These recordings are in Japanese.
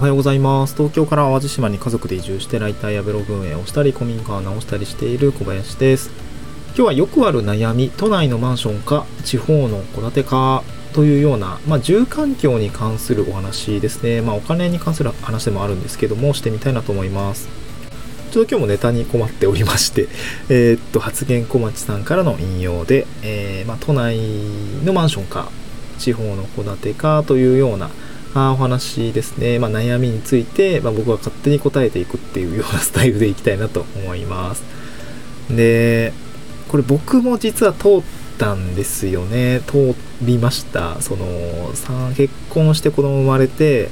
おはようございます。東京から淡路島に家族で移住してライターやブログ運営をしたり古民家を直したりしている小林です。今日はよくある悩み都内のマンションか地方の戸建てかというような、まあ、住環境に関するお話ですね、まあ、お金に関する話でもあるんですけどもしてみたいなと思います。ちょっと今日もネタに困っておりまして、えー、っと発言小町さんからの引用で、えー、まあ、都内のマンションか地方の戸建てかというようなあお話ですね、まあ、悩みについて、まあ、僕は勝手に答えていくっていうようなスタイルでいきたいなと思います。でこれ僕も実は通ったんですよね。通りました。そのさ結婚して子供生まれて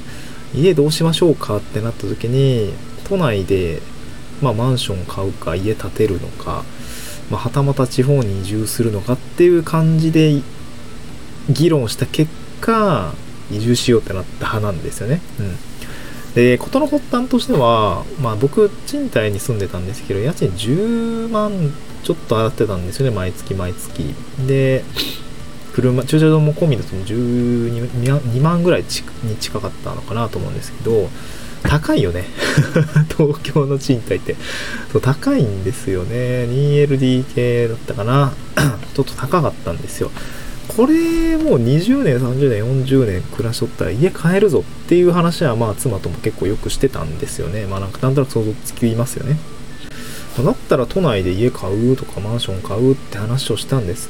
家どうしましょうかってなった時に都内で、まあ、マンション買うか家建てるのか、まあ、はたまた地方に移住するのかっていう感じで議論した結果移住しようってなった派なんですよね。うん。で、事の発端としては、まあ僕、賃貸に住んでたんですけど、家賃10万ちょっと払ってたんですよね、毎月毎月。で、車、駐車場も込みだと12万ぐらいに近かったのかなと思うんですけど、高いよね。東京の賃貸って。そう、高いんですよね。2LDK だったかな。ちょっと高かったんですよ。これもう20年30年40年暮らしとったら家買えるぞっていう話はまあ妻とも結構よくしてたんですよね。まあなんかなんとなく想像つきますよね。だったら都内で家買うとかマンション買うって話をしたんです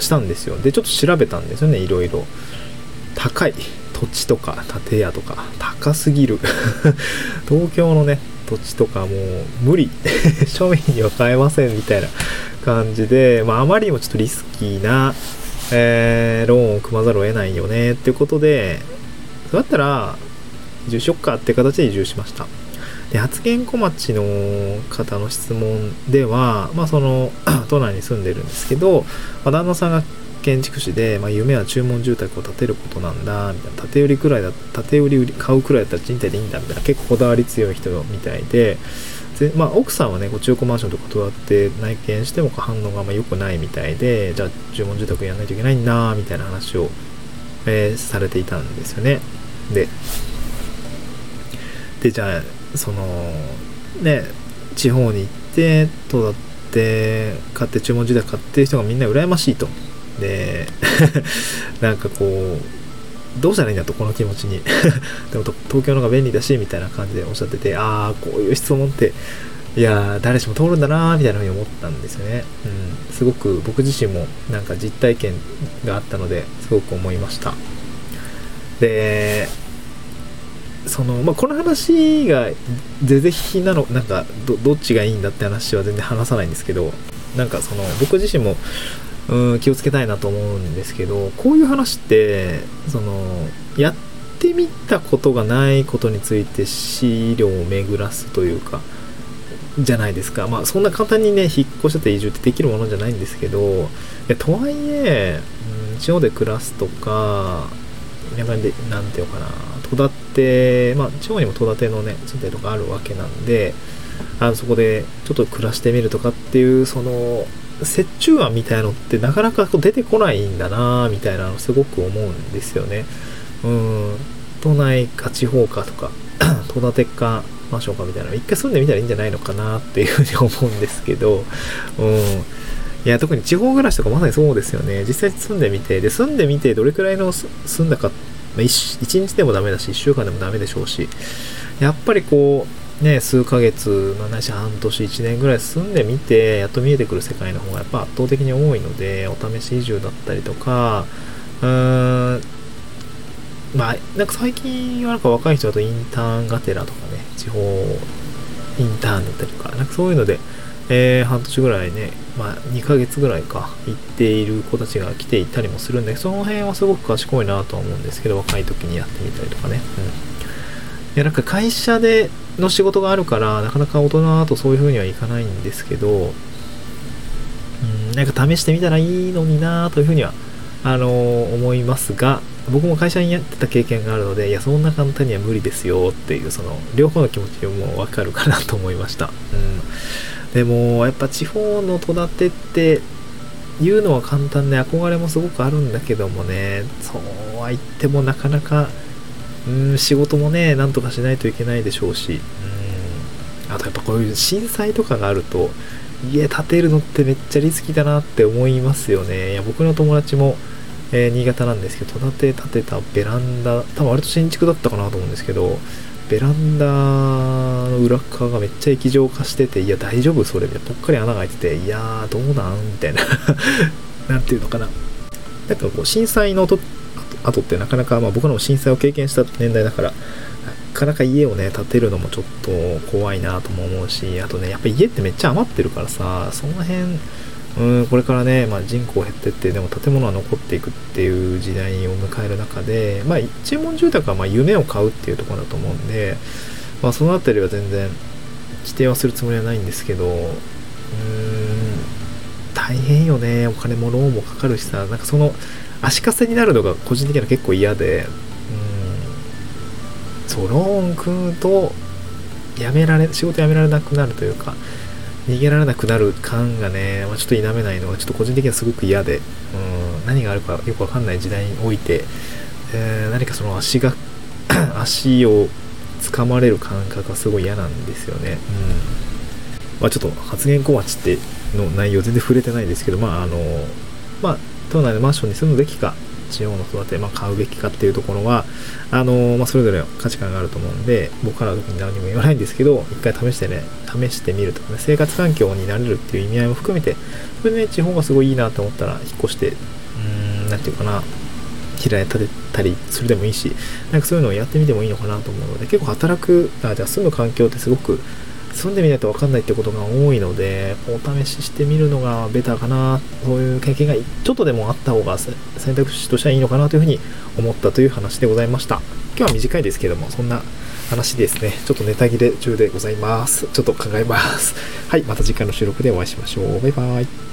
したんですよ。でちょっと調べたんですよねいろいろ。高い土地とか建屋とか。高すぎる。東京のね土地とかもう無理。庶民には買えませんみたいな感じで、まあ、あまりにもちょっとリスキーなえー、ローンを組まざるを得ないよねっていうことで、そうだったら、移住しよっかって形で移住しました。で、発言小町の方の質問では、まあその、都内に住んでるんですけど、まあ、旦那さんが建築士で、まあ、夢は注文住宅を建てることなんだ、みたいな、建て売りくらいだ、建て売り買うくらいだったら賃貸でいいんだ、みたいな、結構こだわり強い人みたいで、まあ、奥さんはね、中古マンションとかとって内見しても反応があんま良くないみたいで、じゃあ注文住宅やんないといけないんだ、みたいな話を、えー、されていたんですよね。で、で、じゃあ、その、ね、地方に行って、戸建て買って注文住宅買ってる人がみんな羨ましいと。で、なんかこう、どうしたらいいんだと、この気持ちに。でも東京の方が便利だし、みたいな感じでおっしゃってて、ああ、こういう質問って、いや誰しも通るんだなみたいなふうに思ったんですよね。うん。すごく僕自身もなんか実体験があったので、すごく思いました。で、その、まあ、この話が是々非なの、なんかど、どっちがいいんだって話は全然話さないんですけど、なんかその、僕自身も、うん気をつけたいなと思うんですけどこういう話ってそのやってみたことがないことについて資料を巡らすというかじゃないですか。まあそんな簡単にね引っ越しって移住ってできるものじゃないんですけどとはいえ、うん、地方で暮らすとか田舎で何て言うかな戸建てまあ地方にも戸建てのね賃貸とかあるわけなんであのそこでちょっと暮らしてみるとかっていうその折衷案みたいのってなかなかこう出てこないんだなみたいなのすごく思うんですよね。うん、都内か地方かとか、戸建てかマンションかみたいなの一回住んでみたらいいんじゃないのかなっていうふうに思うんですけど、うん。いや、特に地方暮らしとかまさにそうですよね。実際住んでみて、で、住んでみてどれくらいの住んだか、まあ、1, 日でもダメだし、1週間でもダメでしょうし、やっぱりこう、ね、数ヶ月、まあ、ないし半年、1年ぐらい住んでみて、やっと見えてくる世界の方がやっぱ圧倒的に多いので、お試し移住だったりとか、うーん、まあ、なんか最近はなんか若い人だとインターンがてらとかね、地方インターンだったりとか、なんかそういうので、えー、半年ぐらいね、まあ、2ヶ月ぐらいか、行っている子たちが来ていたりもするんで、その辺はすごく賢いなとは思うんですけど、若い時にやってみたりとかね。うんいやなんか会社での仕事があるからなかなか大人とそういう風にはいかないんですけどうんなんか試してみたらいいのになというふうにはあのー、思いますが僕も会社にやってた経験があるのでいやそんな簡単には無理ですよっていうその両方の気持ちもわかるかなと思いました、うん、でもやっぱ地方の戸建てって言うのは簡単で憧れもすごくあるんだけどもねそうは言ってもなかなかうん仕事もねなんとかしないといけないでしょうし。うん。あとやっぱこういう震災とかがあると家建てるのってめっちゃリスキーだなって思いますよね。いや僕の友達も、えー、新潟なんですけど戸建て建てたベランダ多分割と新築だったかなと思うんですけどベランダの裏側がめっちゃ液状化してて、いや、大丈夫それで、ぽっかり穴が開いてて、いやー、どうなんみたいな。なんていうのかな。なんかこう、震災のと後ってなかなか、まあ僕らも震災を経験した年代だから、なかなか家をね、建てるのもちょっと怖いなとも思うし、あとね、やっぱ家ってめっちゃ余ってるからさ、その辺、うんこれからね、まあ、人口減ってってでも建物は残っていくっていう時代を迎える中で、まあ、一門住宅はま夢を買うっていうところだと思うんで、まあ、その辺りは全然規定はするつもりはないんですけどうん大変よね。お金もローンもかかるしさ。なんかその足かせになるのが個人的には結構嫌で。うん。そうローン組むとやめられ仕事辞められなくなるというか逃げられなくなる感がね、まあ、ちょっと否めないのがちょっと個人的にはすごく嫌で、うん、何があるかよくわかんない時代において、えー、何かその足が 足を掴まれる感覚がすごい嫌なんですよね。うん。まあ、ちょっと発言小町っての内容全然触れてないですけど、まああの、まあ、都内のマンションに住むべきか、地方の育て、まあ、買うべきかっていうところは、あのまあ、それぞれ価値観があると思うんで、僕からは特に何も言わないんですけど、一回試してね、試してみるとかね、生活環境になれるっていう意味合いも含めて、それでね、地方がすごいいいなと思ったら、引っ越して、うーん、なんていうかな、平屋建てたりするでもいいし、なんかそういうのをやってみてもいいのかなと思うので、結構働く、あじゃあ住む環境ってすごく住んでみないと分かんないってことが多いので、お試ししてみるのがベターかな、そういう経験がちょっとでもあった方が選択肢としてはいいのかなというふうに思ったという話でございました。今日は短いですけども、そんな話ですね。ちょっとネタ切れ中でございます。ちょっと考えます。はい、また次回の収録でお会いしましょう。バイバイ。